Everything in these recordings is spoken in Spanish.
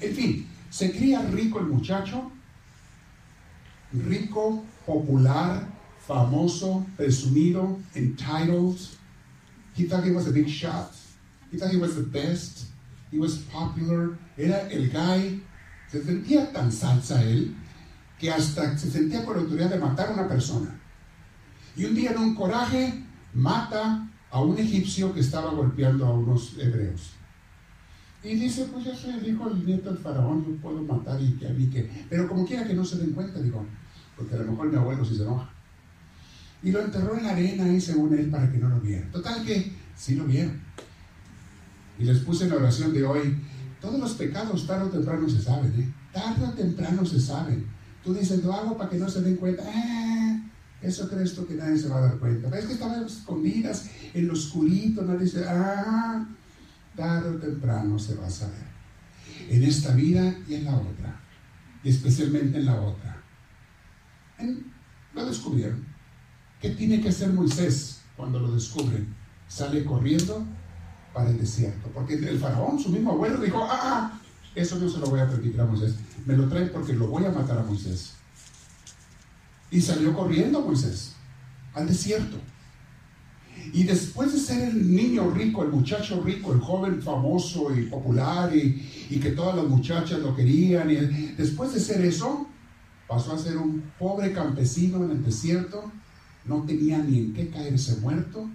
En fin, se cría rico el muchacho, rico, popular, famoso, presumido, entitled. He thought he was a big shot. He thought he was the best. He was popular. Era el guy. Se sentía tan salsa él que hasta se sentía con la autoridad de matar a una persona. Y un día en un coraje mata a un egipcio que estaba golpeando a unos hebreos. Y dice, pues yo soy el hijo del nieto del faraón, yo puedo matar y que a mí que... Pero como quiera que no se den cuenta, digo, porque a lo mejor mi abuelo sí se enoja. Y lo enterró en la arena ahí según él para que no lo vieran. Total que sí lo vieron. Y les puse en la oración de hoy, todos los pecados tarde o temprano se saben, ¿eh? Tarde o temprano se saben. Tú dices, lo hago para que no se den cuenta. Ah, eso crees tú que nadie se va a dar cuenta. Ves que estaban escondidas en lo oscurito, nadie dice, ah, tarde o temprano se va a saber. En esta vida y en la otra. Y especialmente en la otra. lo descubrieron. ¿Qué tiene que hacer Moisés cuando lo descubren? Sale corriendo para el desierto. Porque el faraón, su mismo abuelo, dijo, ah, ah, eso no se lo voy a permitir a Moisés. Me lo traen porque lo voy a matar a Moisés. Y salió corriendo Moisés al desierto. Y después de ser el niño rico, el muchacho rico, el joven famoso y popular y, que todas las muchachas lo querían, y después de ser eso, pasó a ser un pobre campesino en el desierto, no tenía ni en qué caerse muerto.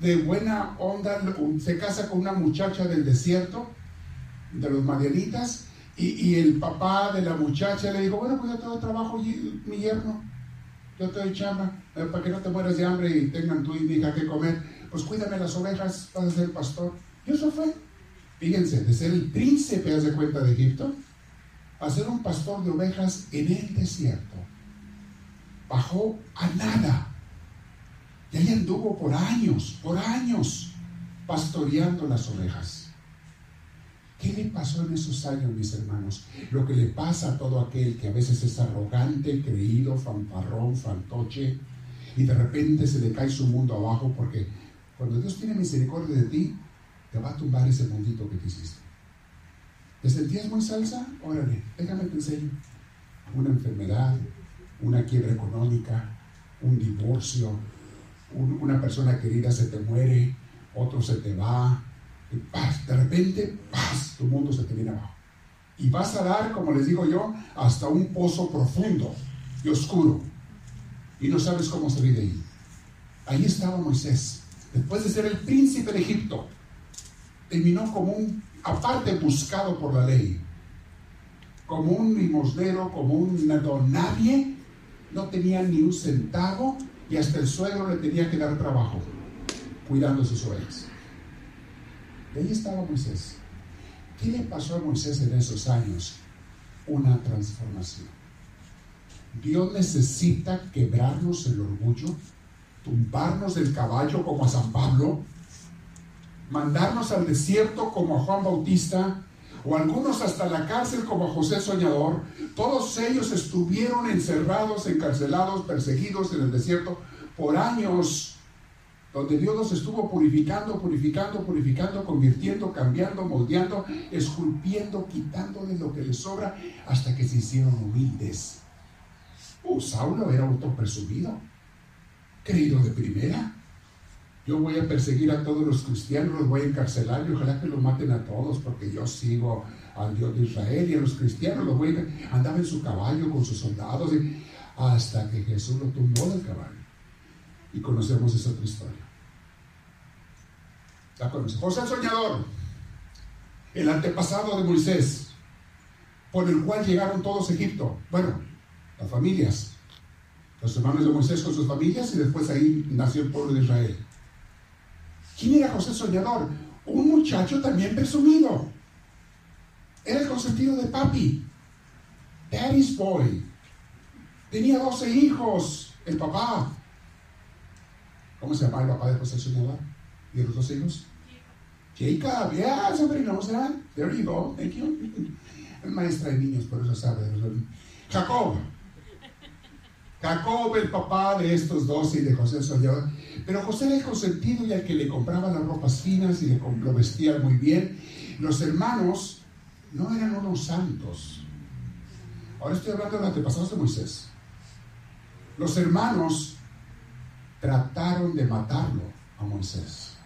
De buena onda se casa con una muchacha del desierto, de los Marianitas, y, el papá de la muchacha le dijo, bueno, pues yo tengo trabajo, mi yerno, yo te doy chamba, eh, para que no te mueras de hambre y tengan tú y mi hija que comer, pues cuídame las ovejas, vas a ser pastor. Y eso fue, fíjense, de ser el príncipe, haz de cuenta, de Egipto, a ser un pastor de ovejas en el desierto. Bajó a nada. Y ahí anduvo por años, por años, pastoreando las ovejas. ¿Qué le pasó en esos años, mis hermanos? Lo que le pasa a todo aquel que a veces es arrogante, creído, fanfarrón, fantoche, y de repente se le cae su mundo abajo porque cuando Dios tiene misericordia de ti, te va a tumbar ese mundito que te hiciste. ¿Te sentías muy salsa? Órale, déjame enseño. Una enfermedad, una quiebra económica, un divorcio, una persona querida se te muere, otro se te va, de repente, paz, tu mundo se te viene abajo. Y vas a dar, como les digo yo, hasta un pozo profundo y oscuro. Y no sabes cómo salir de ahí. Ahí estaba Moisés. Después de ser el príncipe de Egipto, terminó como un, aparte buscado por la ley, como un limosnero, como un nadie, no tenía ni un centavo y hasta el suegro le tenía que dar trabajo cuidando sus ovejas ahí estaba Moisés. ¿Qué le pasó a Moisés en esos años? Una transformación. Dios necesita quebrarnos el orgullo, tumbarnos del caballo como a San Pablo, mandarnos al desierto como a Juan Bautista, o algunos hasta la cárcel como a José Soñador. Todos ellos estuvieron encerrados, encarcelados, perseguidos en el desierto por años donde Dios los estuvo purificando, purificando, purificando, convirtiendo, cambiando, moldeando, esculpiendo, quitándole lo que les sobra, hasta que se hicieron humildes. Uh, Saulo era autopresumido, creído de primera. Yo voy a perseguir a todos los cristianos, los voy a encarcelar y ojalá que los maten a todos, porque yo sigo al Dios de Israel y a los cristianos los voy a... Andaba en su caballo con sus soldados, hasta que Jesús lo tumbó del caballo y conocemos esa otra historia. José el Soñador, el antepasado de Moisés, por el cual llegaron todos a Egipto. Bueno, las familias, los hermanos de Moisés con sus familias y después ahí nació el pueblo de Israel. ¿Quién era José Soñador? Un muchacho también presumido. Era el consentido de papi. Daddy's boy. Tenía 12 hijos, el papá. ¿Cómo se llama el papá de José Soñador? ¿Y los dos hijos? Jacob, yeah, somebody knows that. There you go, thank you. Es maestra de niños, por eso sabe. Jacob. Jacob, el papá de estos dos y de José Soñador. Pero José era el consentido y al que le compraba las ropas finas y le lo vestía muy bien. Los hermanos no eran unos santos. Ahora estoy hablando de los antepasados de Moisés. Los hermanos trataron de matarlo a Moisés.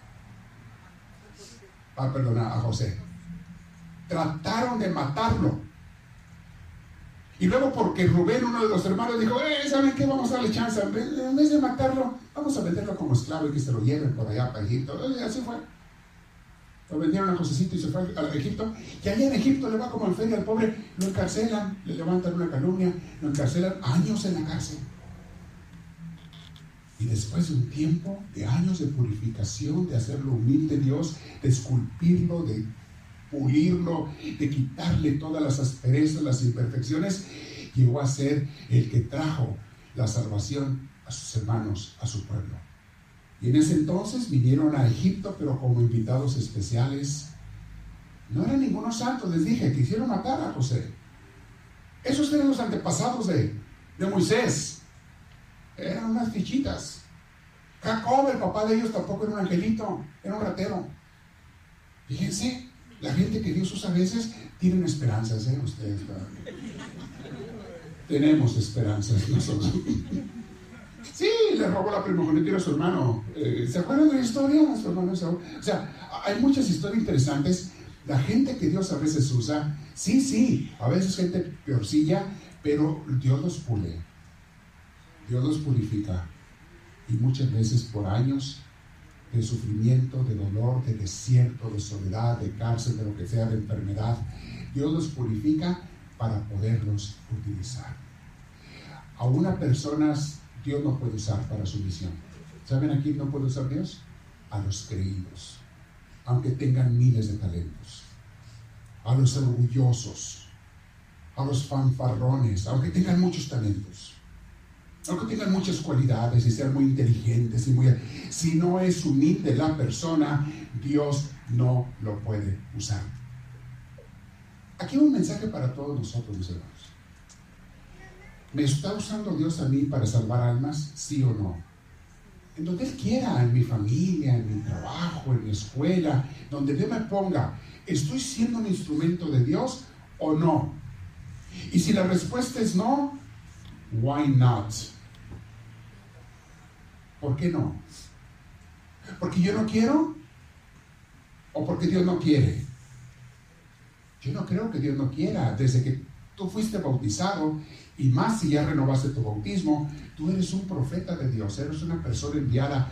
Ah, perdona, a José. Trataron de matarlo. Y luego porque Rubén, uno de los hermanos, dijo, eh, ¿saben qué? Vamos a darle chance. En vez de matarlo, vamos a venderlo como esclavo y que se lo lleven por allá para Egipto. Y así fue. Lo vendieron a Josecito y se fue a Egipto. Y allá en Egipto le va como al feria al pobre, lo encarcelan, le levantan una calumnia, lo encarcelan años en la cárcel. Y después de un tiempo, de años de purificación, de hacerlo humilde Dios, de esculpirlo, de pulirlo, de quitarle todas las asperezas, las imperfecciones, llegó a ser el que trajo la salvación a sus hermanos, a su pueblo. Y en ese entonces vinieron a Egipto, pero como invitados especiales. No eran ningunos santos, les dije, quisieron matar a José. Esos eran los antepasados de, de Moisés. Eran unas fichitas. Jacob, el papá de ellos, tampoco era un angelito, era un ratero. Fíjense, la gente que Dios usa a veces tienen esperanzas, ¿eh? Ustedes. Tenemos esperanzas nosotros. Sí, le robó la primogenitura a su hermano. Eh, ¿Se acuerdan de la historia? Su hermano O sea, hay muchas historias interesantes. La gente que Dios a veces usa, sí, sí, a veces gente peorcilla, pero Dios los pule. Dios los purifica. Y muchas veces por años de sufrimiento, de dolor, de desierto, de soledad, de cárcel, de lo que sea, de enfermedad, Dios los purifica para poderlos utilizar. A una persona Dios no puede usar para su misión. ¿Saben a quién no puede usar Dios? A los creídos, aunque tengan miles de talentos. A los orgullosos, a los fanfarrones, aunque tengan muchos talentos. Aunque tengan muchas cualidades y sean muy inteligentes y muy... Si no es humilde la persona, Dios no lo puede usar. Aquí un mensaje para todos nosotros, mis hermanos. ¿Me está usando Dios a mí para salvar almas? ¿Sí o no? En donde Él quiera, en mi familia, en mi trabajo, en mi escuela, donde Dios me ponga, ¿estoy siendo un instrumento de Dios o no? Y si la respuesta es no, why not? ¿Por qué no? ¿Porque yo no quiero? ¿O porque Dios no quiere? Yo no creo que Dios no quiera. Desde que tú fuiste bautizado y más si ya renovaste tu bautismo, tú eres un profeta de Dios, eres una persona enviada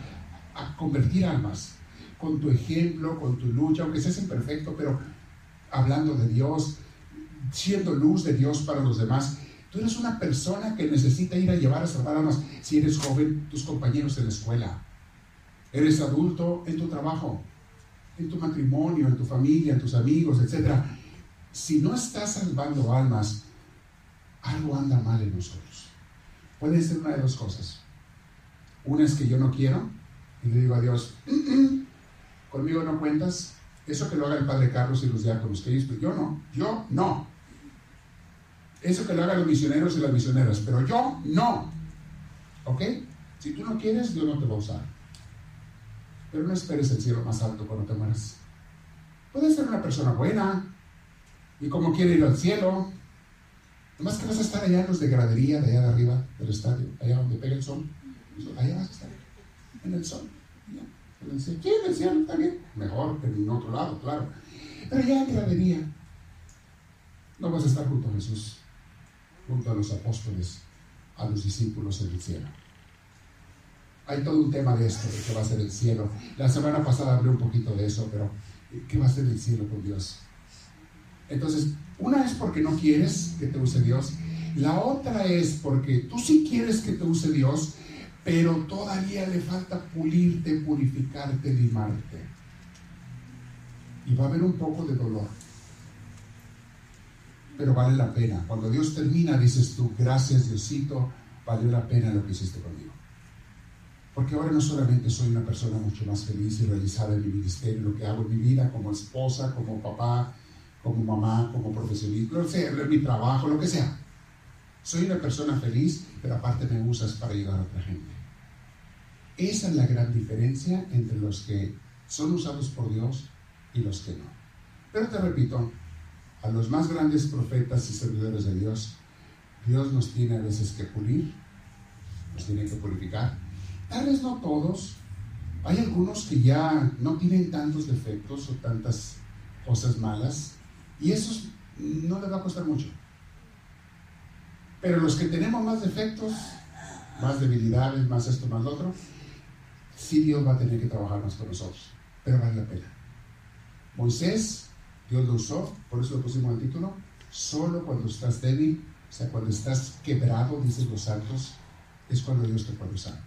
a convertir almas con tu ejemplo, con tu lucha, aunque seas imperfecto, pero hablando de Dios, siendo luz de Dios para los demás. Tú eres una persona que necesita ir a llevar a salvar almas. Si eres joven, tus compañeros en la escuela. Eres adulto en tu trabajo, en tu matrimonio, en tu familia, en tus amigos, etc. Si no estás salvando almas, algo anda mal en nosotros. Puede ser una de dos cosas. Una es que yo no quiero y le digo a Dios, mm, mm, conmigo no cuentas. Eso que lo haga el Padre Carlos y los diáconos, que ellos, yo no, yo no. Eso que lo hagan los misioneros y las misioneras, pero yo no. ¿Ok? Si tú no quieres, Dios no te va a usar. Pero no esperes el cielo más alto cuando te mueras. Puedes ser una persona buena y como quiere ir al cielo, más que vas a estar allá en los de gradería, de allá de arriba del estadio, allá donde pega el sol. Allá vas a estar, en el sol. ¿Quién en el cielo también? Mejor que en otro lado, claro. Pero allá en gradería, no vas a estar junto a Jesús, junto a los apóstoles, a los discípulos en el cielo. Hay todo un tema de esto, de qué va a ser el cielo. La semana pasada hablé un poquito de eso, pero ¿qué va a ser el cielo con Dios? Entonces, una es porque no quieres que te use Dios. La otra es porque tú sí quieres que te use Dios, pero todavía le falta pulirte, purificarte, limarte. Y va a haber un poco de dolor. Pero vale la pena. Cuando Dios termina, dices tú, gracias Diosito, valió la pena lo que hiciste conmigo. Porque ahora no solamente soy una persona mucho más feliz y realizada en mi ministerio, lo que hago en mi vida como esposa, como papá, como mamá, como profesionista, no sé, mi trabajo, lo que sea. Soy una persona feliz, pero aparte me usas para ayudar a otra gente. Esa es la gran diferencia entre los que son usados por Dios y los que no. Pero te repito, a los más grandes profetas y servidores de Dios, Dios nos tiene a veces que pulir, nos tiene que purificar. Tal vez no todos, hay algunos que ya no tienen tantos defectos o tantas cosas malas, y esos no les va a costar mucho. Pero los que tenemos más defectos, más debilidades, más esto, más lo otro, sí Dios va a tener que trabajar más con nosotros, pero vale la pena. Moisés, Dios lo usó, por eso lo pusimos el título, solo cuando estás débil, o sea, cuando estás quebrado, dicen los santos, es cuando Dios te puede usar.